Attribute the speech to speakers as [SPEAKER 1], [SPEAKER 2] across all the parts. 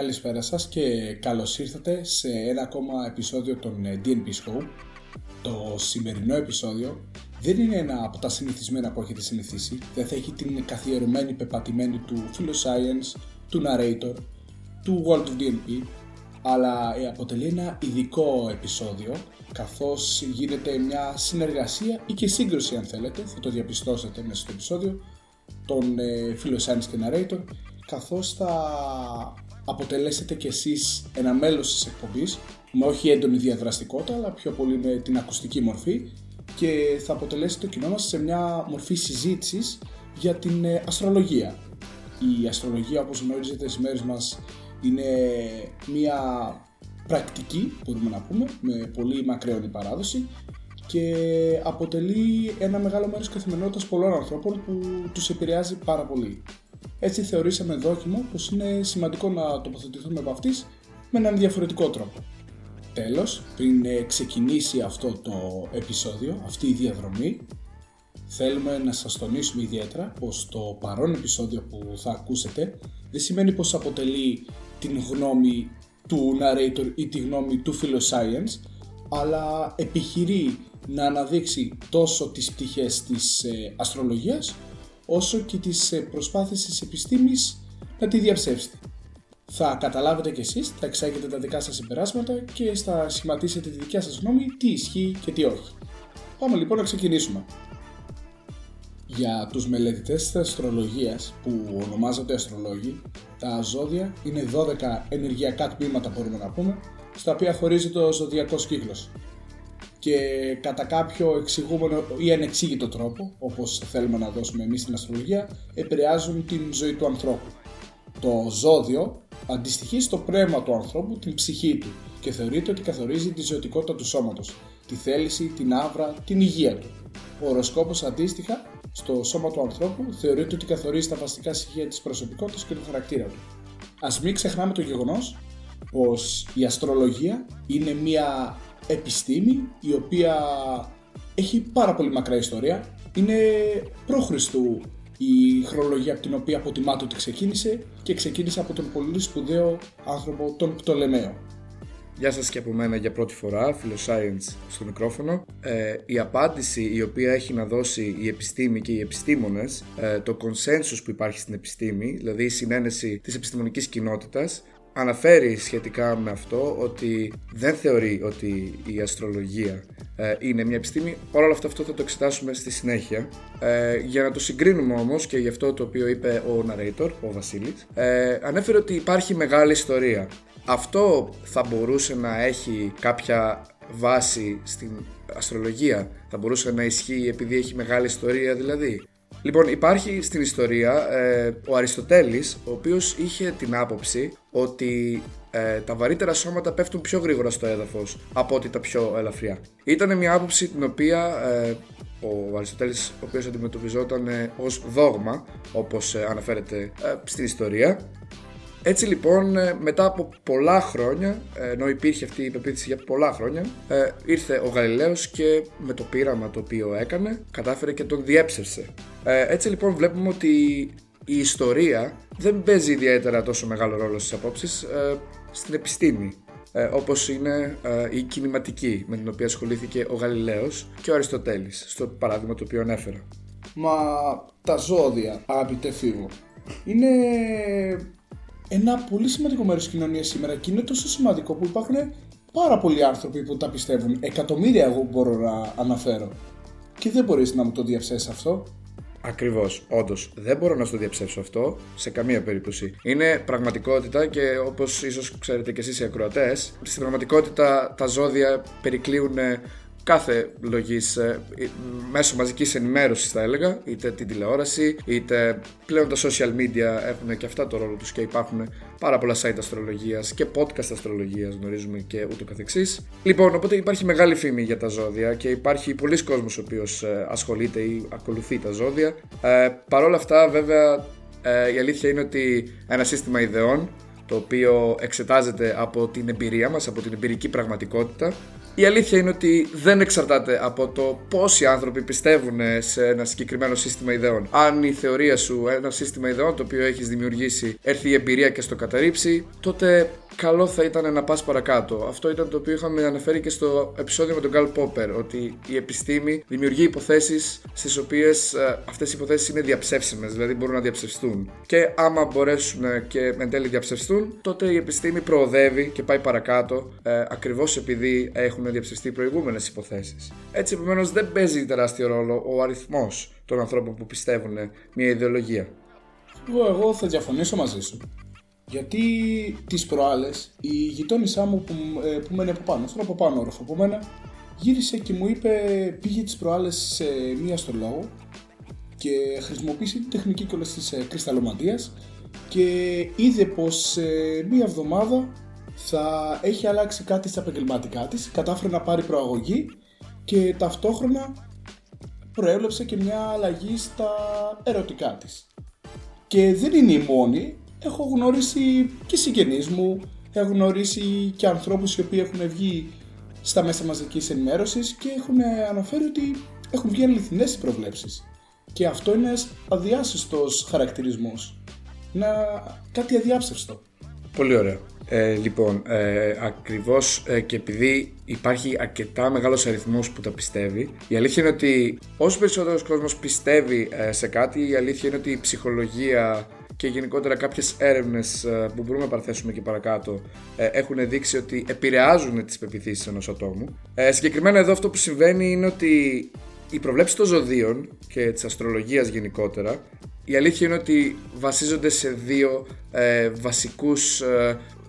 [SPEAKER 1] Καλησπέρα σας και καλώς ήρθατε σε ένα ακόμα επεισόδιο των ε, DNP Show. Το σημερινό επεισόδιο δεν είναι ένα από τα συνηθισμένα που έχετε συνηθίσει. Δεν θα έχει την καθιερωμένη πεπατημένη του Philoscience, του Narrator, του World of DNP, αλλά ε, αποτελεί ένα ειδικό επεισόδιο καθώς γίνεται μια συνεργασία ή και σύγκρουση αν θέλετε, θα το διαπιστώσετε μέσα στο επεισόδιο, των ε, Philoscience και Narrator καθώς θα αποτελέσετε κι εσείς ένα μέλος της εκπομπής με όχι έντονη διαδραστικότητα αλλά πιο πολύ με την ακουστική μορφή και θα αποτελέσει το κοινό μας σε μια μορφή συζήτησης για την ε, αστρολογία. Η αστρολογία όπως γνωρίζετε στις μέρες μας είναι μια πρακτική μπορούμε να πούμε με πολύ μακραίωνη παράδοση και αποτελεί ένα μεγάλο μέρος καθημερινότητας πολλών ανθρώπων που τους επηρεάζει πάρα πολύ. Έτσι θεωρήσαμε δόκιμο πως είναι σημαντικό να τοποθετηθούμε από αυτής με έναν διαφορετικό τρόπο. Τέλος, πριν ε, ξεκινήσει αυτό το επεισόδιο, αυτή η διαδρομή, θέλουμε να σας τονίσουμε ιδιαίτερα πως το παρόν επεισόδιο που θα ακούσετε δεν σημαίνει πως αποτελεί την γνώμη του narrator ή τη γνώμη του philoscience, αλλά επιχειρεί να αναδείξει τόσο τις πτυχές της ε, αστρολογίας όσο και τις ε, προσπάθειες της επιστήμης να τη διαψεύσετε. Θα καταλάβετε κι εσείς, θα εξάγετε τα δικά σας συμπεράσματα και θα σχηματίσετε τη δικιά σας γνώμη τι ισχύει και τι όχι. Πάμε λοιπόν να ξεκινήσουμε. Για τους μελετητές της αστρολογίας που ονομάζονται αστρολόγοι, τα ζώδια είναι 12 ενεργειακά τμήματα μπορούμε να πούμε, στα οποία χωρίζεται ο ζωδιακός κύκλος και κατά κάποιο εξηγούμενο ή ανεξήγητο τρόπο, όπως θέλουμε να δώσουμε εμείς στην αστρολογία, επηρεάζουν την ζωή του ανθρώπου. Το ζώδιο αντιστοιχεί στο πνεύμα του ανθρώπου, την ψυχή του και θεωρείται ότι καθορίζει τη ζωτικότητα του σώματος, τη θέληση, την άβρα, την υγεία του. Ο οροσκόπος αντίστοιχα στο σώμα του ανθρώπου θεωρείται ότι καθορίζει τα βασικά στοιχεία της προσωπικότητας και του χαρακτήρα του. Ας μην ξεχνάμε το γεγονός πως η αστρολογία είναι μια επιστήμη η οποία έχει πάρα πολύ μακρά ιστορία. Είναι προ-Χριστού η χρονολογία από την οποία αποτιμάται ότι ξεκίνησε και ξεκίνησε από τον πολύ σπουδαίο άνθρωπο τον Πτολεμαίο.
[SPEAKER 2] Γεια σας και από μένα για πρώτη φορά, Philoscience στο μικρόφωνο. Ε, η απάντηση η οποία έχει να δώσει η επιστήμη και οι επιστήμονες, ε, το consensus που υπάρχει στην επιστήμη, δηλαδή η συνένεση της επιστημονικής κοινότητας, αναφέρει σχετικά με αυτό ότι δεν θεωρεί ότι η αστρολογία ε, είναι μια επιστήμη. Όλα αυτά αυτό θα το εξετάσουμε στη συνέχεια. Ε, για να το συγκρίνουμε όμως και γι' αυτό το οποίο είπε ο narrator, ο Βασίλης, ε, ανέφερε ότι υπάρχει μεγάλη ιστορία. Αυτό θα μπορούσε να έχει κάποια βάση στην αστρολογία, θα μπορούσε να ισχύει επειδή έχει μεγάλη ιστορία δηλαδή; Λοιπόν, υπάρχει στην ιστορία ε, ο Αριστοτέλης, ο οποίος είχε την άποψη ότι ε, τα βαρύτερα σώματα πέφτουν πιο γρήγορα στο έδαφος από ότι τα πιο ελαφριά. Ήταν μια άποψη την οποία ε, ο Αριστοτέλης, ο οποίος αντιμετωπιζόταν ε, ως δόγμα, όπως αναφέρεται στην ιστορία, έτσι λοιπόν, ε, μετά από πολλά χρόνια, ε, ενώ υπήρχε αυτή η πεποίθηση για πολλά χρόνια, ε, ήρθε ο Γαλιλαίος και με το πείραμα το οποίο έκανε, κατάφερε και τον διέψευσε. Έτσι λοιπόν βλέπουμε ότι η ιστορία δεν παίζει ιδιαίτερα τόσο μεγάλο ρόλο στις απόψεις στην επιστήμη. όπως είναι η κινηματική με την οποία ασχολήθηκε ο Γαλιλαίος και ο Αριστοτέλης, στο παράδειγμα το οποίο ανέφερα.
[SPEAKER 1] Μα τα ζώδια, αγαπητέ φίλο, είναι ένα πολύ σημαντικό μέρος της κοινωνίας σήμερα και είναι τόσο σημαντικό που υπάρχουν πάρα πολλοί άνθρωποι που τα πιστεύουν. Εκατομμύρια εγώ μπορώ να αναφέρω. Και δεν μπορείς να μου το διαψεύσεις αυτό.
[SPEAKER 2] Ακριβώς, όντως. Δεν μπορώ να σου το διαψεύσω αυτό σε καμία περίπτωση. Είναι πραγματικότητα και όπως ίσως ξέρετε και εσείς οι ακροατές, στην πραγματικότητα τα ζώδια περικλείουν κάθε λογής ε, μέσω μαζικής ενημέρωσης, θα έλεγα, είτε την τηλεόραση, είτε πλέον τα social media έχουν και αυτά το ρόλο τους και υπάρχουν πάρα πολλά site αστρολογίας και podcast αστρολογίας, γνωρίζουμε και ούτω καθεξής. Λοιπόν, οπότε υπάρχει μεγάλη φήμη για τα ζώδια και υπάρχει πολλοί κόσμος ο οποίος ε, ασχολείται ή ακολουθεί τα ζώδια. Ε, Παρ' όλα αυτά, βέβαια, ε, η αλήθεια είναι ότι ένα σύστημα ιδεών το οποίο εξετάζεται από την εμπειρία μας, από την εμπειρική πραγματικότητα Η αλήθεια είναι ότι δεν εξαρτάται από το πόσοι άνθρωποι πιστεύουν σε ένα συγκεκριμένο σύστημα ιδεών. Αν η θεωρία σου, ένα σύστημα ιδεών το οποίο έχεις δημιουργήσει, έρθει η εμπειρία και στο καταρρύψει, τότε καλό θα ήταν να πας παρακάτω. Αυτό ήταν το οποίο είχαμε αναφέρει και στο επεισόδιο με τον Γκάλ Πόπερ, ότι η επιστήμη δημιουργεί υποθέσεις στις οποίες ε, αυτές οι υποθέσεις είναι διαψεύσιμες, δηλαδή μπορούν να διαψευστούν. Και άμα μπορέσουν και εν τέλει διαψευστούν, τότε η επιστήμη προοδεύει και πάει παρακάτω, ε, ακριβώς επειδή έχουν διαψευστεί προηγούμενες υποθέσεις. Έτσι επομένως δεν παίζει τεράστιο ρόλο ο αριθμός των ανθρώπων που πιστεύουν μια ιδεολογία.
[SPEAKER 1] Εγώ, εγώ θα διαφωνήσω μαζί σου. Γιατί τις προάλλες η γειτόνισά μου που, ε, που μένει από πάνω, στον από πάνω όροφο από μένα, γύρισε και μου είπε πήγε τις προάλλες σε μία στο λόγο και χρησιμοποίησε την τεχνική κιόλας της ε, κρυσταλλομαντίας και είδε πως σε μία εβδομάδα θα έχει αλλάξει κάτι στα επαγγελματικά της, κατάφερε να πάρει προαγωγή και ταυτόχρονα προέβλεψε και μια αλλαγή στα ερωτικά της. Και δεν είναι η μόνη, έχω γνωρίσει και συγγενείς μου, έχω γνωρίσει και ανθρώπους οι οποίοι έχουν βγει στα μέσα μαζικής ενημέρωσης και έχουν αναφέρει ότι έχουν βγει αληθινές οι προβλέψεις. Και αυτό είναι ένας αδιάσυστος χαρακτηρισμός. Είναι κάτι αδιάψευστο.
[SPEAKER 2] Πολύ ωραίο. Ε, λοιπόν, ε, ακριβώς ε, και επειδή υπάρχει αρκετά μεγάλος αριθμός που τα πιστεύει, η αλήθεια είναι ότι όσο περισσότερος κόσμος πιστεύει ε, σε κάτι, η αλήθεια είναι ότι η ψυχολογία και γενικότερα κάποιες έρευνες ε, που μπορούμε να παραθέσουμε και παρακάτω ε, έχουν δείξει ότι επηρεάζουν τις πεπιθήσεις ενός ατόμου. Ε, συγκεκριμένα εδώ αυτό που συμβαίνει είναι ότι οι προβλέψεις των ζωδίων και της αστρολογίας γενικότερα η αλήθεια είναι ότι βασίζονται σε δύο ε, βασικούς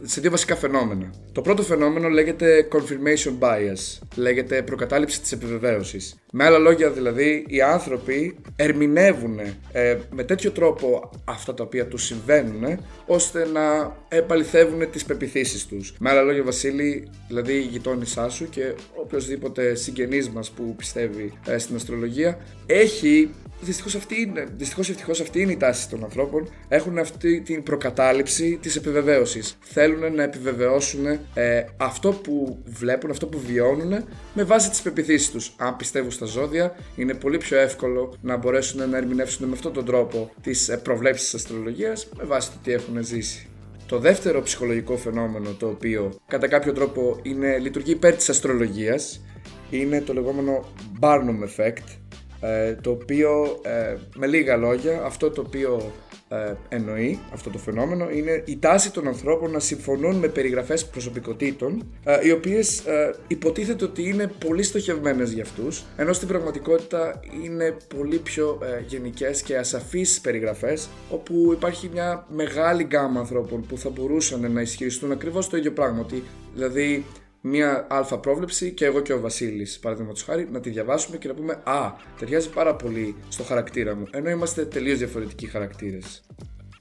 [SPEAKER 2] σε δύο βασικά φαινόμενα. Το πρώτο φαινόμενο λέγεται confirmation bias, λέγεται προκατάληψη της επιβεβαίωσης. Με άλλα λόγια δηλαδή, οι άνθρωποι ερμηνεύουν ε, με τέτοιο τρόπο αυτά τα οποία τους συμβαίνουν, ώστε να επαληθεύουν τις πεπιθήσεις τους. Με άλλα λόγια Βασίλη, δηλαδή η γειτόνισά σου και οποιοδήποτε συγγενής μας που πιστεύει ε, στην αστρολογία, έχει Δυστυχώς αυτή είναι, δυστυχώς ευτυχώς αυτή είναι η τάση των ανθρώπων. Έχουν αυτή την προκατάληψη της επιβεβαίωσης. Θέλουν να επιβεβαιώσουν ε, αυτό που βλέπουν, αυτό που βιώνουν με βάση τις πεπιθήσεις τους. Αν πιστεύουν στα ζώδια, είναι πολύ πιο εύκολο να μπορέσουν να ερμηνεύσουν με αυτόν τον τρόπο τις ε, προβλέψεις της αστρολογίας με βάση το τι έχουν ζήσει. Το δεύτερο ψυχολογικό φαινόμενο το οποίο κατά κάποιο τρόπο είναι, λειτουργεί υπέρ της αστρολογίας είναι το λεγόμενο Barnum Effect ε, το οποίο ε, με λίγα λόγια αυτό το οποίο ε, εννοεί αυτό το φαινόμενο είναι η τάση των ανθρώπων να συμφωνούν με περιγραφές προσωπικότητων οι οποίες υποτίθεται ότι είναι πολύ στοχευμένες για αυτούς ενώ στην πραγματικότητα είναι πολύ πιο γενικές και ασαφείς περιγραφές όπου υπάρχει μια μεγάλη γκάμα ανθρώπων που θα μπορούσαν να ισχυριστούν ακριβώς το ίδιο πράγμα ότι δηλαδή μία αλφα πρόβλεψη και εγώ και ο Βασίλης, παραδείγματος χάρη, να τη διαβάσουμε και να πούμε Α, ταιριάζει πάρα πολύ στο χαρακτήρα μου, ενώ είμαστε τελείως διαφορετικοί χαρακτήρες.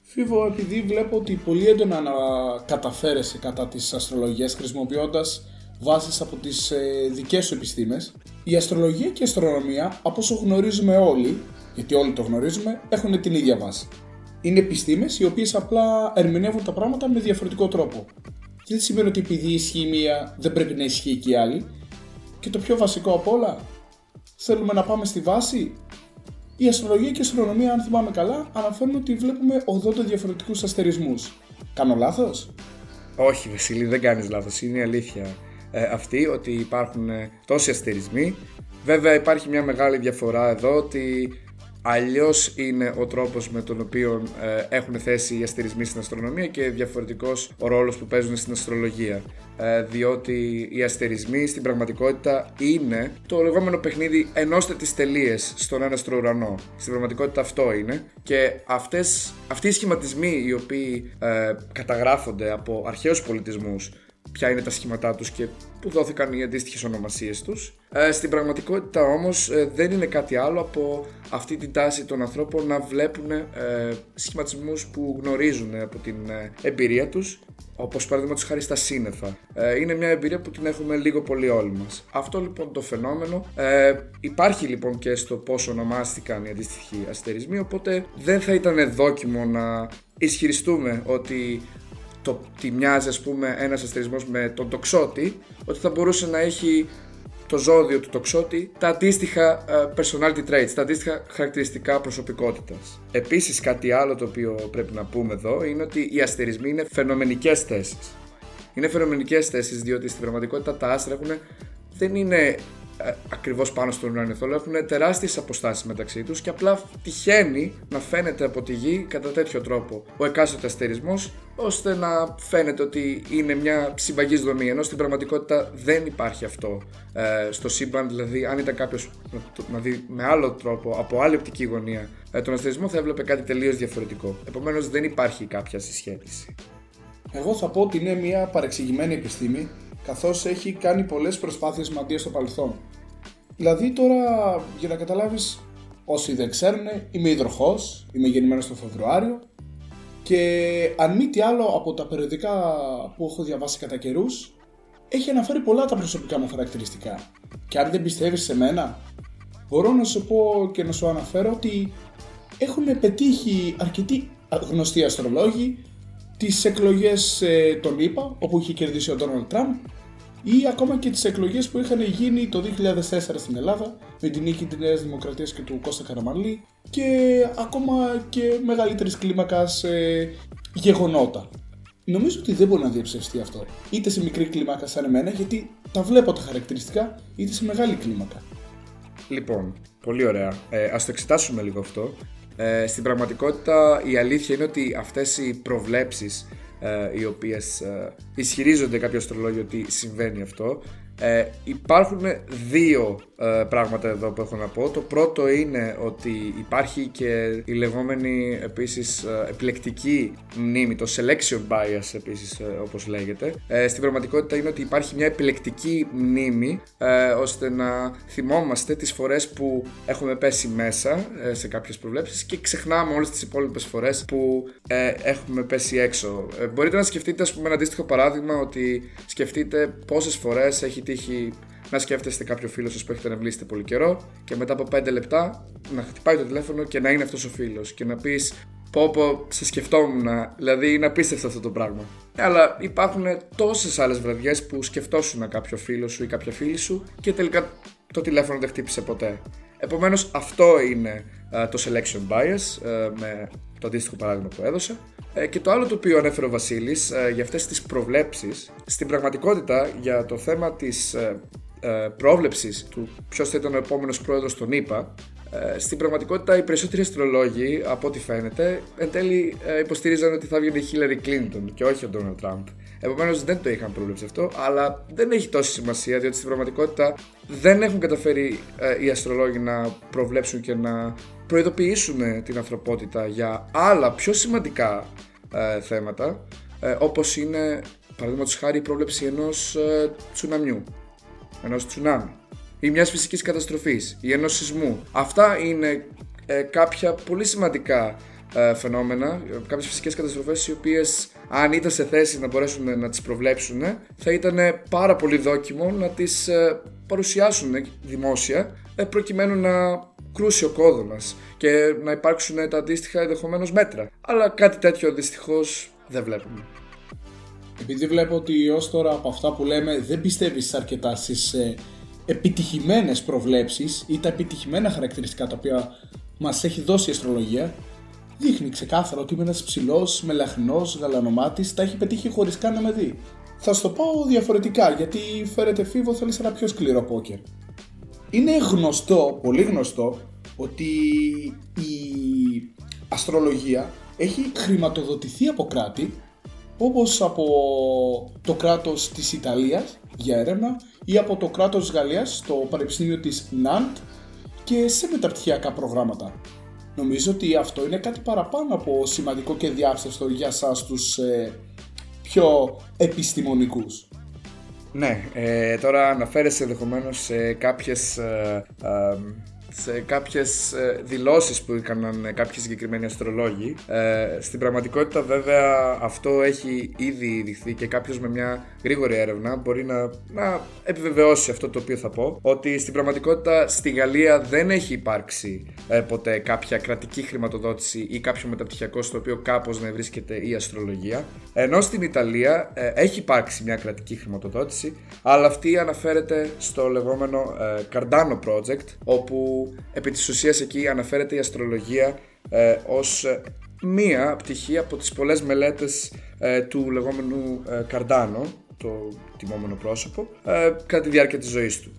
[SPEAKER 1] Φίβο, επειδή βλέπω ότι πολύ έντονα να καταφέρεσαι κατά τις αστρολογίες χρησιμοποιώντας βάσεις από τις ε, δικές σου επιστήμες, η αστρολογία και η αστρονομία, από όσο γνωρίζουμε όλοι, γιατί όλοι το γνωρίζουμε, έχουν την ίδια βάση. Είναι επιστήμες οι οποίες απλά ερμηνεύουν τα πράγματα με διαφορετικό τρόπο δεν σημαίνει ότι επειδή ισχύει μία δεν πρέπει να ισχύει και η άλλη. Και το πιο βασικό απ' όλα, θέλουμε να πάμε στη βάση. Η αστρολογία και η αστρονομία, αν θυμάμαι καλά, αναφέρουν ότι βλέπουμε 80 διαφορετικούς αστερισμούς. Κάνω λάθος;
[SPEAKER 2] Όχι, Βασίλη, δεν κάνεις λάθος. Είναι η αλήθεια ε, αυτή ότι υπάρχουν ε, τόσοι αστερισμοί. Βέβαια, υπάρχει μια μεγάλη διαφορά εδώ ότι Αλλιώς είναι ο τρόπος με τον οποίο ε, έχουν θέσει οι αστερισμοί στην αστρονομία και διαφορετικός ο ρόλος που παίζουν στην αστρολογία. Ε, διότι οι αστερισμοί στην πραγματικότητα είναι το λεγόμενο παιχνίδι ενώστε τις τελείες στον ένα ουρανό. Στην πραγματικότητα αυτό είναι και αυτές, αυτοί οι σχηματισμοί οι οποίοι ε, καταγράφονται από αρχαίους πολιτισμούς ποια είναι τα σχήματά τους και που δόθηκαν οι αντίστοιχες ονομασίες τους. Ε, στην πραγματικότητα όμως ε, δεν είναι κάτι άλλο από αυτή την τάση των ανθρώπων να βλέπουν ε, σχηματισμούς που γνωρίζουν από την ε, εμπειρία τους όπως παραδείγματος χάρη στα σύννεφα. Ε, είναι μια εμπειρία που την έχουμε λίγο πολύ όλοι μας. Αυτό λοιπόν το φαινόμενο ε, υπάρχει λοιπόν και στο πώς ονομάστηκαν οι αντίστοιχοι αστερισμοί οπότε δεν θα ήταν δόκιμο να ισχυριστούμε ότι το τι μοιάζει ας πούμε ένας αστερισμός με τον τοξότη ότι θα μπορούσε να έχει το ζώδιο του τοξότη τα αντίστοιχα ε, personality traits, τα αντίστοιχα χαρακτηριστικά προσωπικότητας. Επίσης κάτι άλλο το οποίο πρέπει να πούμε εδώ είναι ότι οι αστερισμοί είναι φαινομενικές θέσεις. Είναι φαινομενικές θέσεις διότι στην πραγματικότητα τα άστρα έχουν, δεν είναι ε, ακριβώς πάνω στον ουρανίο θόλο έχουν τεράστιες αποστάσεις μεταξύ τους και απλά τυχαίνει να φαίνεται από τη γη κατά τέτοιο τρόπο ο εκάστοτε αστερισμός, ώστε να φαίνεται ότι είναι μια συμπαγής δομή. Ενώ στην πραγματικότητα δεν υπάρχει αυτό ε, στο σύμπαν. Δηλαδή, αν ήταν κάποιος να δει με άλλο τρόπο, από άλλη οπτική γωνία, ε, τον αστερισμό θα έβλεπε κάτι τελείως διαφορετικό. Επομένως, δεν υπάρχει κάποια συσχέτιση.
[SPEAKER 1] Εγώ θα πω ότι είναι μια παρεξηγημένη επιστήμη καθώς έχει κάνει πολλές προσπάθειες μαντίας στο παρελθόν. Δηλαδή τώρα, για να καταλάβεις, όσοι δεν ξέρουν, είμαι υδροχός, είμαι γεννημένος το Φεβρουάριο και αν μη τι άλλο από τα περιοδικά που έχω διαβάσει κατά καιρούς, έχει αναφέρει πολλά τα προσωπικά μου χαρακτηριστικά. Και αν δεν πιστεύεις σε μένα, μπορώ να σου πω και να σου αναφέρω ότι έχουν πετύχει αρκετοί γνωστοί αστρολόγοι τις εκλογές ε, των ΗΠΑ, όπου είχε κερδίσει ο Ντόναλτ Τραμπ, ή ακόμα και τις εκλογές που είχαν γίνει το 2004 στην Ελλάδα με την νίκη της Νέας Δημοκρατίας και του Κώστα Καραμαλή και ακόμα και μεγαλύτερης κλίμακας ε, γεγονότα. Νομίζω ότι δεν μπορεί να διαψευστεί αυτό, είτε σε μικρή κλίμακα σαν εμένα, γιατί τα βλέπω τα χαρακτηριστικά, είτε σε μεγάλη κλίμακα.
[SPEAKER 2] Λοιπόν, πολύ ωραία. Ε, ας το εξετάσουμε λίγο αυτό. Ε, στην πραγματικότητα η αλήθεια είναι ότι αυτές οι προβλέψεις ε, οι οποίες ε, ισχυρίζονται κάποιο αστρολόγιο ότι συμβαίνει αυτό ε, υπάρχουν δύο ε, πράγματα εδώ που έχω να πω. Το πρώτο είναι ότι υπάρχει και η λεγόμενη επίσης ε, επιλεκτική μνήμη, το selection bias επίσης ε, όπως λέγεται. στην πραγματικότητα είναι ότι υπάρχει μια επιλεκτική μνήμη ώστε να θυμόμαστε τις φορές που έχουμε πέσει μέσα σε κάποιες προβλέψεις και ξεχνάμε όλες τις υπόλοιπες φορές που έχουμε πέσει έξω. μπορείτε να σκεφτείτε ας πούμε ένα αντίστοιχο παράδειγμα ότι σκεφτείτε πόσες φορές έχει τύχει να σκέφτεστε κάποιο φίλο σας που έχετε αναβλήσετε πολύ καιρό και μετά από 5 λεπτά να χτυπάει το τηλέφωνο και να είναι αυτός ο φίλος και να πεις πω πω σε σκεφτόμουν, δηλαδή είναι απίστευτο αυτό το πράγμα. Αλλά υπάρχουν τόσες άλλες βραδιές που σκεφτόσουν κάποιο φίλο σου ή κάποια φίλη σου και τελικά το τηλέφωνο δεν χτύπησε ποτέ. Επομένως, αυτό είναι το selection bias με το αντίστοιχο παράδειγμα που έδωσα. Ε, και το άλλο το οποίο ανέφερε ο Βασίλης για αυτές τις προβλέψεις, στην πραγματικότητα για το θέμα της ε, πρόβλεψης του ποιος θα ήταν ο επόμενος πρόεδρος των ΗΠΑ, ε, στην πραγματικότητα οι περισσότεροι αστρολόγοι, από ό,τι φαίνεται, εν τέλει ε, υποστήριζαν ότι θα βγει η Χίλαρη Κλίντον και όχι ο Ντόναλτ Τραμπ. Επομένως δεν το είχαν πρόβλεψη αυτό, αλλά δεν έχει τόση σημασία διότι στην πραγματικότητα δεν έχουν καταφέρει οι αστρολόγοι να προβλέψουν και να προειδοποιήσουν την ανθρωπότητα για άλλα πιο σημαντικά θέματα, όπως είναι παραδείγματος χάρη η πρόβλεψη ενός τσουναμιού ενός τσουνάμι ή μιας φυσικής καταστροφής ή ενός σεισμού. Αυτά είναι ε, κάποια πολύ σημαντικά ε, φαινόμενα, κάποιες φυσικές καταστροφές οι οποίες αν ήταν σε θέση να μπορέσουν να τις προβλέψουν θα ήταν πάρα πολύ δόκιμο να τις ε, παρουσιάσουν δημόσια ε, προκειμένου να κρούσει ο κόδωνας και να υπάρξουν τα αντίστοιχα ενδεχομένως μέτρα. Αλλά κάτι τέτοιο δυστυχώς δεν βλέπουμε.
[SPEAKER 1] Επειδή βλέπω ότι ως τώρα από αυτά που λέμε δεν πιστεύεις αρκετά στις ε, επιτυχημένες προβλέψεις ή τα επιτυχημένα χαρακτηριστικά τα οποία μας έχει δώσει η αστρολογία, δείχνει ξεκάθαρα ότι είμαι ένας ψηλός, μελαχνός, γαλανομάτης, τα έχει πετύχει χωρίς καν να με δει. Θα σου το πω διαφορετικά γιατί φέρετε φίβο θέλεις ένα πιο σκληρό πόκερ. Είναι γνωστό, πολύ γνωστό, ότι η αστρολογία έχει χρηματοδοτηθεί από κράτη όπως από το κράτος της Ιταλίας για έρευνα ή από το κράτος της Γαλλίας στο Πανεπιστήμιο της Ναντ και σε μεταπτυχιακά προγράμματα. Νομίζω ότι αυτό είναι κάτι παραπάνω από σημαντικό και διάψευστο για σας τους ε, πιο επιστημονικούς.
[SPEAKER 2] Ναι, ε, τώρα αναφέρεσαι ενδεχομένως σε κάποιες ε, σε κάποιες ε, δηλώσεις που έκαναν ε, κάποιοι συγκεκριμένοι αστρολόγοι. Ε, στην πραγματικότητα βέβαια αυτό έχει ήδη δειχθεί και κάποιος με μια γρήγορη έρευνα μπορεί να, να επιβεβαιώσει αυτό το οποίο θα πω ότι στην πραγματικότητα στη Γαλλία δεν έχει υπάρξει ποτέ κάποια κρατική χρηματοδότηση ή κάποιο μεταπτυχιακό στο οποίο κάπως να βρίσκεται η αστρολογία. Ενώ στην Ιταλία έχει υπάρξει μια κρατική χρηματοδότηση αλλά αυτή αναφέρεται στο λεγόμενο Cardano Project όπου επί της ουσίας εκεί αναφέρεται η αστρολογία ε, ως ε, μία πτυχή από τις πολλές μελέτες ε, του λεγόμενου ε, Καρντάνο, το τιμόμενο πρόσωπο, ε, κατά τη διάρκεια της ζωής του.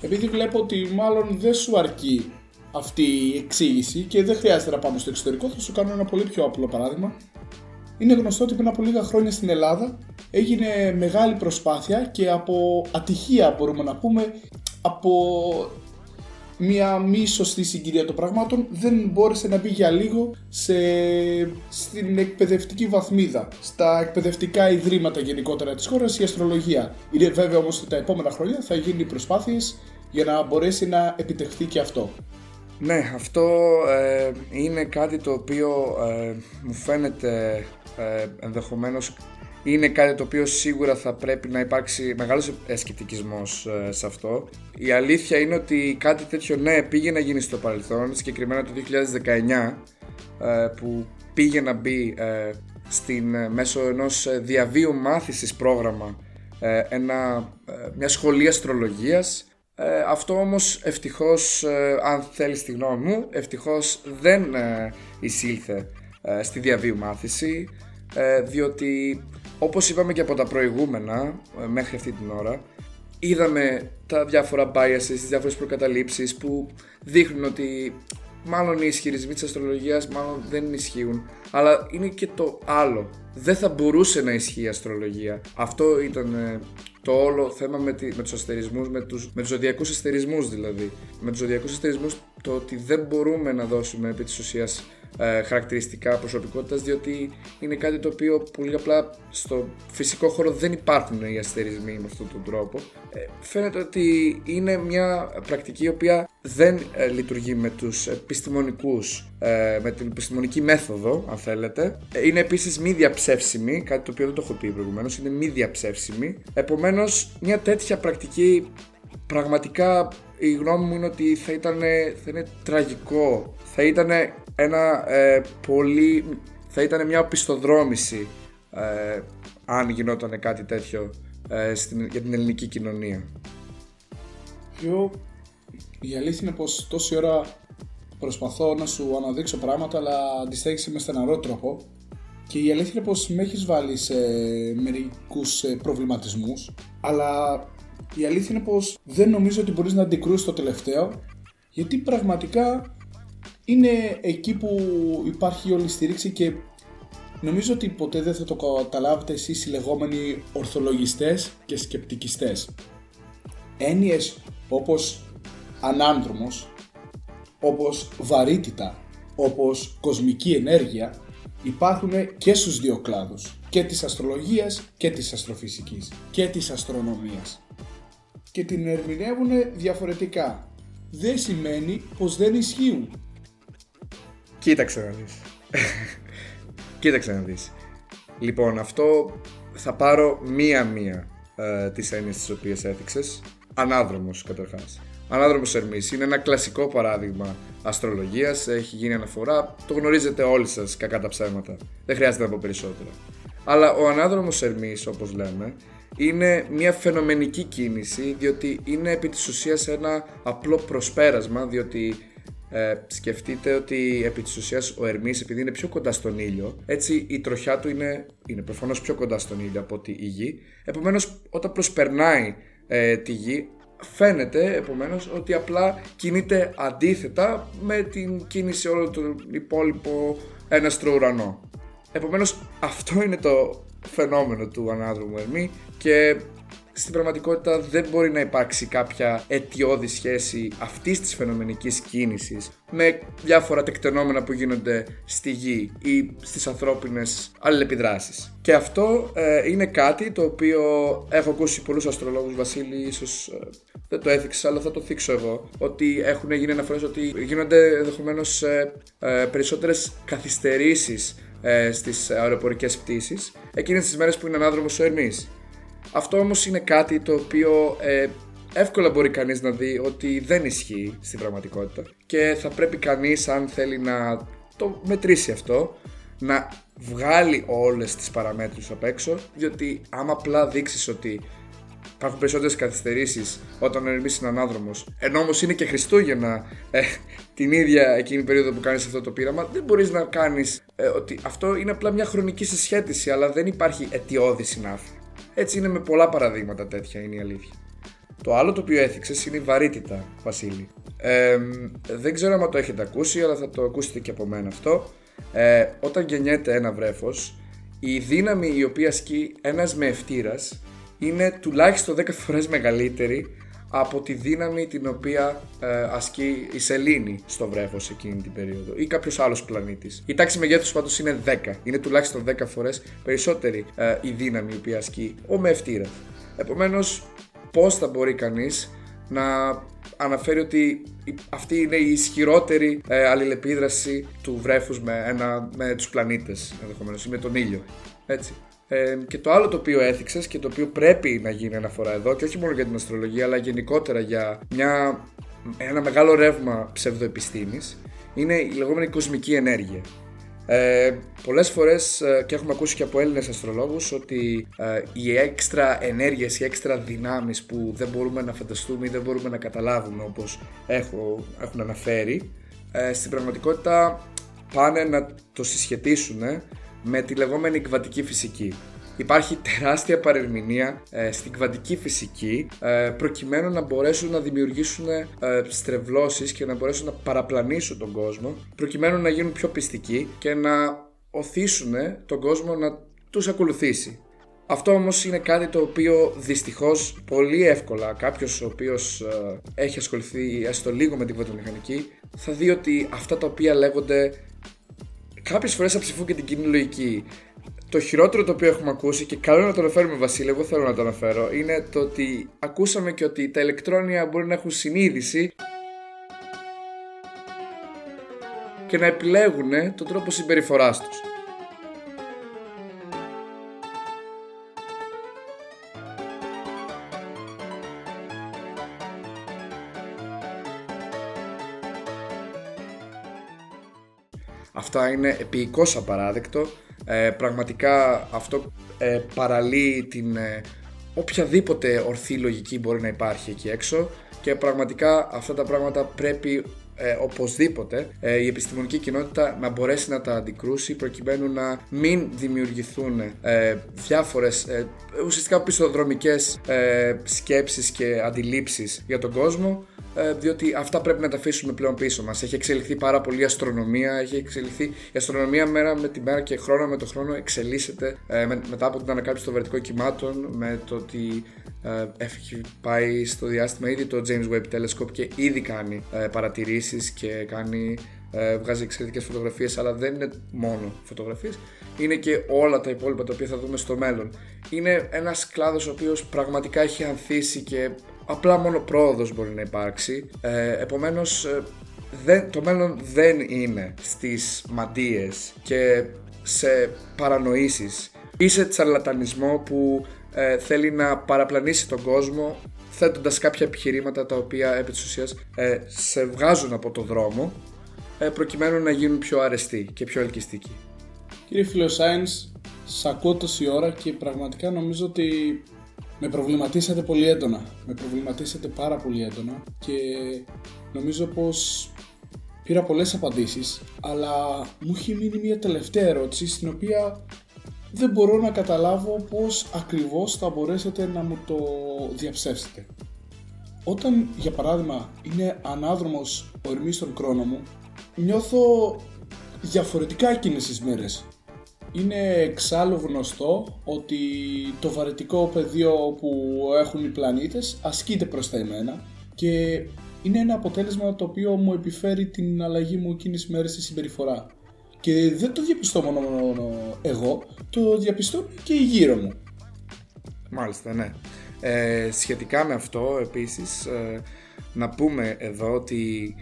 [SPEAKER 1] Επειδή βλέπω ότι μάλλον δεν σου αρκεί αυτή η εξήγηση και δεν χρειάζεται να πάμε στο εξωτερικό, θα σου κάνω ένα πολύ πιο απλό παράδειγμα. Είναι γνωστό ότι πριν από λίγα χρόνια στην Ελλάδα έγινε μεγάλη προσπάθεια και από ατυχία μπορούμε να πούμε από μια μη σωστή συγκυρία των πραγμάτων δεν μπόρεσε να μπει για λίγο σε, στην εκπαιδευτική βαθμίδα, στα εκπαιδευτικά ιδρύματα γενικότερα της χώρας η αστρολογία. Είναι βέβαια όμως ότι τα επόμενα χρόνια θα γίνουν οι προσπάθειες για να μπορέσει να επιτευχθεί και αυτό.
[SPEAKER 2] Ναι, αυτό ε, είναι κάτι το οποίο ε, μου φαίνεται ε, ενδεχομένως είναι κάτι το οποίο σίγουρα θα πρέπει να υπάρξει μεγάλος σκεπτικισμός ε, σε αυτό. Η αλήθεια είναι ότι κάτι τέτοιο ναι πήγε να γίνει στο παρελθόν, συγκεκριμένα το 2019 ε, που πήγε να μπει ε, στην, μέσω ενός διαβίου μάθησης πρόγραμμα ένα, μια σχολή αστρολογίας αυτό όμως ευτυχώς, αν θέλεις τη γνώμη μου, ευτυχώς δεν εισήλθε στη διαβίου μάθηση διότι όπως είπαμε και από τα προηγούμενα ε, μέχρι αυτή την ώρα είδαμε τα διάφορα biases, τις διάφορες προκαταλήψεις που δείχνουν ότι μάλλον οι ισχυρισμοί της αστρολογίας μάλλον δεν ισχύουν. Αλλά είναι και το άλλο. Δεν θα μπορούσε να ισχύει η αστρολογία. Αυτό ήταν ε, το όλο θέμα με, τη, με τους αστερισμούς, με τους, με τους ζωδιακούς αστερισμούς δηλαδή. Με τους ζωδιακούς αστερισμούς το ότι δεν μπορούμε να δώσουμε επί της ουσίας ε, χαρακτηριστικά προσωπικότητας διότι είναι κάτι το οποίο πολύ απλά στο φυσικό χώρο δεν υπάρχουν οι αστερισμοί με αυτόν τον τρόπο. Ε, φαίνεται ότι είναι μια πρακτική η οποία δεν ε, λειτουργεί με τους επιστημονικούς ε, με την επιστημονική μέθοδο αν θέλετε. Είναι επίσης μη διαψεύσιμη κάτι το οποίο δεν το έχω πει προηγουμένως είναι μη διαψεύσιμη. Επομένως μια τέτοια πρακτική πραγματικά η γνώμη μου είναι ότι θα ήταν, θα είναι τραγικό θα ήταν ένα ε, πολύ. θα ήταν μια οπισθοδρόμηση ε, αν γινόταν κάτι τέτοιο ε, στην, για την ελληνική κοινωνία.
[SPEAKER 1] Πιο η αλήθεια είναι πως τόση ώρα προσπαθώ να σου αναδείξω πράγματα αλλά αντιστέγεσαι με στεναρό τρόπο και η αλήθεια είναι πως με έχεις βάλει σε μερικούς ε, προβληματισμούς αλλά η αλήθεια είναι πως δεν νομίζω ότι μπορείς να αντικρούσεις το τελευταίο γιατί πραγματικά είναι εκεί που υπάρχει όλη η στήριξη και νομίζω ότι ποτέ δεν θα το καταλάβετε εσείς οι λεγόμενοι ορθολογιστές και σκεπτικιστές. Έννοιες όπως ανάνδρομος, όπως βαρύτητα, όπως κοσμική ενέργεια υπάρχουν και στους δύο κλάδους και της αστρολογίας και της αστροφυσικής και της αστρονομίας και την ερμηνεύουν διαφορετικά. Δεν σημαίνει πως δεν ισχύουν.
[SPEAKER 2] Κοίταξε να δεις. Κοίταξε να δεις. Λοιπόν, αυτό θα πάρω μία-μία ε, τις έννοιες τις οποίες έθιξες. Ανάδρομος καταρχάς. Ανάδρομος Ερμής είναι ένα κλασικό παράδειγμα αστρολογίας, έχει γίνει αναφορά, το γνωρίζετε όλοι σας κακά τα ψέματα. Δεν χρειάζεται να πω περισσότερα. Αλλά ο ανάδρομος Ερμής, όπως λέμε, είναι μια φαινομενική κίνηση, διότι είναι επί της ουσίας ένα απλό προσπέρασμα, διότι ε, σκεφτείτε ότι επί της ουσίας ο Ερμής επειδή είναι πιο κοντά στον ήλιο έτσι η τροχιά του είναι, είναι προφανώς πιο κοντά στον ήλιο από ότι η γη. Επομένως όταν προσπερνάει ε, τη γη φαίνεται επομένως ότι απλά κινείται αντίθετα με την κίνηση όλο του υπόλοιπο έναστρο ουρανό. Επομένως αυτό είναι το φαινόμενο του ανάδρομου Ερμή και στην πραγματικότητα δεν μπορεί να υπάρξει κάποια αιτιώδη σχέση αυτής της φαινομενικής κίνησης με διάφορα τεκτενόμενα που γίνονται στη γη ή στις ανθρώπινες αλληλεπιδράσεις. Και αυτό ε, είναι κάτι το οποίο έχω ακούσει πολλούς αστρολόγους, Βασίλη, ίσως ε, δεν το έθιξες, αλλά θα το θίξω εγώ, ότι έχουν γίνει αναφορές ότι γίνονται ενδεχομένως ε, ε, περισσότερες καθυστερήσεις ε, στις αεροπορικές πτήσεις εκείνες τις μέρες που είναι ανάδρομος ο Ερμής. Αυτό όμως είναι κάτι το οποίο ε, εύκολα μπορεί κανείς να δει ότι δεν ισχύει στην πραγματικότητα και θα πρέπει κανείς αν θέλει να το μετρήσει αυτό να βγάλει όλες τις παραμέτρους απ' έξω διότι άμα απλά δείξεις ότι υπάρχουν περισσότερες καθυστερήσεις όταν ο Ερμή είναι ανάδρομος. Ενώ όμως είναι και Χριστούγεννα ε, την ίδια εκείνη περίοδο που κάνεις αυτό το πείραμα, δεν μπορείς να κάνεις ε, ότι αυτό είναι απλά μια χρονική συσχέτιση, αλλά δεν υπάρχει αιτιώδη συνάφη. Έτσι είναι με πολλά παραδείγματα τέτοια, είναι η αλήθεια. Το άλλο το οποίο έθιξες είναι η βαρύτητα, Βασίλη. Ε, δεν ξέρω αν το έχετε ακούσει, αλλά θα το ακούσετε και από μένα αυτό. Ε, όταν γεννιέται ένα βρέφος, η δύναμη η οποία ασκεί ένας μεευτήρας είναι τουλάχιστον 10 φορές μεγαλύτερη από τη δύναμη την οποία ε, ασκεί η σελήνη στο βρέφος εκείνη την περίοδο ή κάποιος άλλος πλανήτης. Η τάξη μεγέθους πάντως είναι 10. Είναι τουλάχιστον 10 φορές περισσότερη ε, η δύναμη η οποία ασκεί ο μευτήρας. Επομένως, πώς θα μπορεί κανείς να αναφέρει ότι αυτή είναι η ισχυρότερη ε, αλληλεπίδραση του βρέφους με, ένα, με τους πλανήτες ενδεχομένως ή με τον ήλιο. Έτσι. Ε, και το άλλο το οποίο έθιξες και το οποίο πρέπει να γίνει αναφορά εδώ και όχι μόνο για την αστρολογία αλλά γενικότερα για μια, ένα μεγάλο ρεύμα ψευδοεπιστήμης είναι η λεγόμενη κοσμική ενέργεια. Ε, πολλές φορές ε, και έχουμε ακούσει και από Έλληνες αστρολόγους ότι ε, οι έξτρα ενέργειες, οι έξτρα δυνάμεις που δεν μπορούμε να φανταστούμε ή δεν μπορούμε να καταλάβουμε όπως έχω, έχουν αναφέρει ε, στην πραγματικότητα πάνε να το συσχετίσουν με τη λεγόμενη κβαντική φυσική. Υπάρχει τεράστια παρερμηνία ε, στην κβαντική φυσική ε, προκειμένου να μπορέσουν να δημιουργήσουν ε, στρεβλώσεις και να μπορέσουν να παραπλανήσουν τον κόσμο προκειμένου να γίνουν πιο πιστικοί και να οθήσουν τον κόσμο να τους ακολουθήσει. Αυτό όμως είναι κάτι το οποίο δυστυχώς πολύ εύκολα κάποιος ο οποίος ε, έχει ασχοληθεί έστω λίγο με την κβαντομηχανική θα δει ότι αυτά τα οποία λέγονται κάποιες φορές θα ψηφούν και την κοινή λογική. Το χειρότερο το οποίο έχουμε ακούσει και καλό να το αναφέρουμε Βασίλη, εγώ θέλω να το αναφέρω, είναι το ότι ακούσαμε και ότι τα ηλεκτρόνια μπορεί να έχουν συνείδηση και να επιλέγουν τον τρόπο συμπεριφοράς τους. Αυτά είναι επίοικώς απαράδεκτο. Ε, πραγματικά αυτό ε, παραλύει την ε, οποιαδήποτε ορθή λογική μπορεί να υπάρχει εκεί έξω και πραγματικά αυτά τα πράγματα πρέπει ε, οπωσδήποτε ε, η επιστημονική κοινότητα να μπορέσει να τα αντικρούσει προκειμένου να μην δημιουργηθούν ε, διάφορες ε, ουσιαστικά πισωδρομικές ε, σκέψεις και αντιλήψεις για τον κόσμο ε, διότι αυτά πρέπει να τα αφήσουμε πλέον πίσω μας. Έχει εξελιχθεί πάρα πολύ η αστρονομία, έχει εξελιχθεί η αστρονομία μέρα με τη μέρα και χρόνο με το χρόνο εξελίσσεται ε, μετά από την ανακάλυψη των βερτικών κυμάτων, με το ότι ε, έχει πάει στο διάστημα ήδη το James Webb Telescope και ήδη κάνει ε, παρατηρήσεις και κάνει ε, βγάζει εξαιρετικές φωτογραφίες αλλά δεν είναι μόνο φωτογραφίες είναι και όλα τα υπόλοιπα τα οποία θα δούμε στο μέλλον είναι ένας κλάδος ο οποίος πραγματικά έχει ανθίσει και απλά μόνο πρόοδος μπορεί να υπάρξει ε, επομένως ε, δεν, το μέλλον δεν είναι στις μαντίες και σε παρανοήσεις ή σε τσαρλατανισμό που ε, θέλει να παραπλανήσει τον κόσμο θέτοντας κάποια επιχειρήματα τα οποία επί της ουσίας ε, σε βγάζουν από το δρόμο ε, προκειμένου να γίνουν πιο αρεστοί και πιο ελκυστικοί.
[SPEAKER 1] Κύριε Φιλοσάινς, σ' ακούω τόση ώρα και πραγματικά νομίζω ότι με προβληματίσατε πολύ έντονα. Με προβληματίσατε πάρα πολύ έντονα και νομίζω πως πήρα πολλές απαντήσεις αλλά μου έχει μείνει μια τελευταία ερώτηση στην οποία δεν μπορώ να καταλάβω πώς ακριβώς θα μπορέσετε να μου το διαψεύσετε. Όταν, για παράδειγμα, είναι ανάδρομος ο Ερμής στον χρόνο μου, νιώθω διαφορετικά εκείνες τις μέρες. Είναι εξάλλου γνωστό ότι το βαρετικό πεδίο που έχουν οι πλανήτες ασκείται προς τα εμένα και είναι ένα αποτέλεσμα το οποίο μου επιφέρει την αλλαγή μου εκείνης μέρες στη συμπεριφορά. Και δεν το διαπιστώ μόνο εγώ, το διαπιστώ και η γύρω μου.
[SPEAKER 2] Μάλιστα, ναι. Ε, σχετικά με αυτό επίσης ε, να πούμε εδώ ότι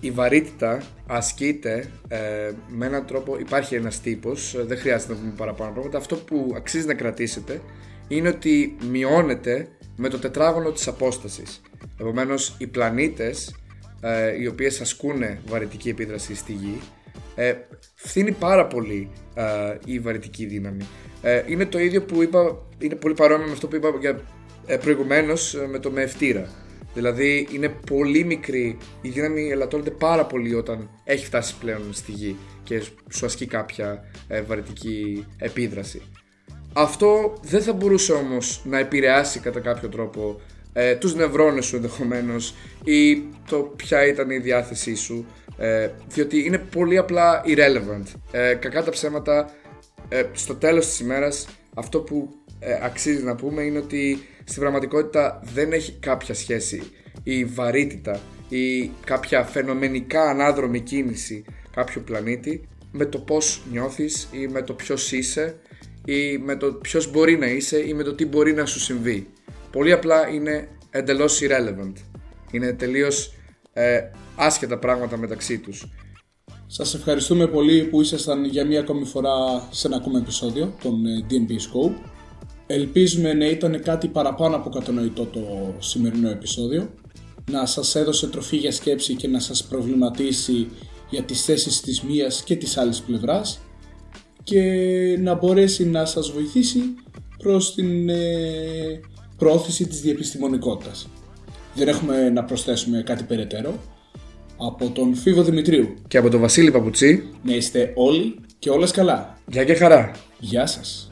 [SPEAKER 2] η βαρύτητα ασκείται ε, με έναν τρόπο, υπάρχει ένας τύπος, ε, δεν χρειάζεται να πούμε παραπάνω πράγματα, αυτό που αξίζει να κρατήσετε είναι ότι μειώνεται με το τετράγωνο της απόστασης. Επομένως οι πλανήτες ε, οι οποίες ασκούν βαρυτική επίδραση στη Γη ε, φθήνει πάρα πολύ ε, η βαρυτική δύναμη. Ε, είναι το ίδιο που είπα, είναι πολύ παρόμοιο με αυτό που είπα για, ε, προηγουμένως με το μεευτήρα. Δηλαδή είναι πολύ μικρή, η δύναμη ελαττώνεται πάρα πολύ όταν έχει φτάσει πλέον στη γη και σου ασκεί κάποια ε, βαρυτική επίδραση. Αυτό δεν θα μπορούσε όμως να επηρεάσει κατά κάποιο τρόπο ε, τους νευρώνες σου ενδεχομένως ή το ποια ήταν η διάθεσή σου ε, διότι είναι πολύ απλά irrelevant. Ε, κακά τα ψέματα, ε, στο τέλος της ημέρας αυτό που ε, αξίζει να πούμε είναι ότι στην πραγματικότητα δεν έχει κάποια σχέση η βαρύτητα ή κάποια φαινομενικά ανάδρομη κίνηση κάποιου πλανήτη με το πώς νιώθεις ή με το ποιος είσαι ή με το ποιος μπορεί να είσαι ή με το τι μπορεί να σου συμβεί. Πολύ απλά είναι εντελώς irrelevant. Είναι τελείως ε, άσχετα πράγματα μεταξύ τους.
[SPEAKER 1] Σας ευχαριστούμε πολύ που ήσασταν για μία ακόμη φορά σε ένα ακόμα επεισόδιο των ε, DNP Scope. Ελπίζουμε να ήταν κάτι παραπάνω από κατανοητό το σημερινό επεισόδιο, να σας έδωσε τροφή για σκέψη και να σας προβληματίσει για τις θέσεις της μίας και της άλλης πλευράς και να μπορέσει να σας βοηθήσει προς την ε, πρόθεση της διεπιστημονικότητας. Δεν έχουμε να προσθέσουμε κάτι περαιτέρω. Από τον Φίβο Δημητρίου
[SPEAKER 2] και από τον Βασίλη Παπουτσί
[SPEAKER 1] να είστε όλοι και όλες καλά.
[SPEAKER 2] Γεια και χαρά.
[SPEAKER 1] Γεια σας.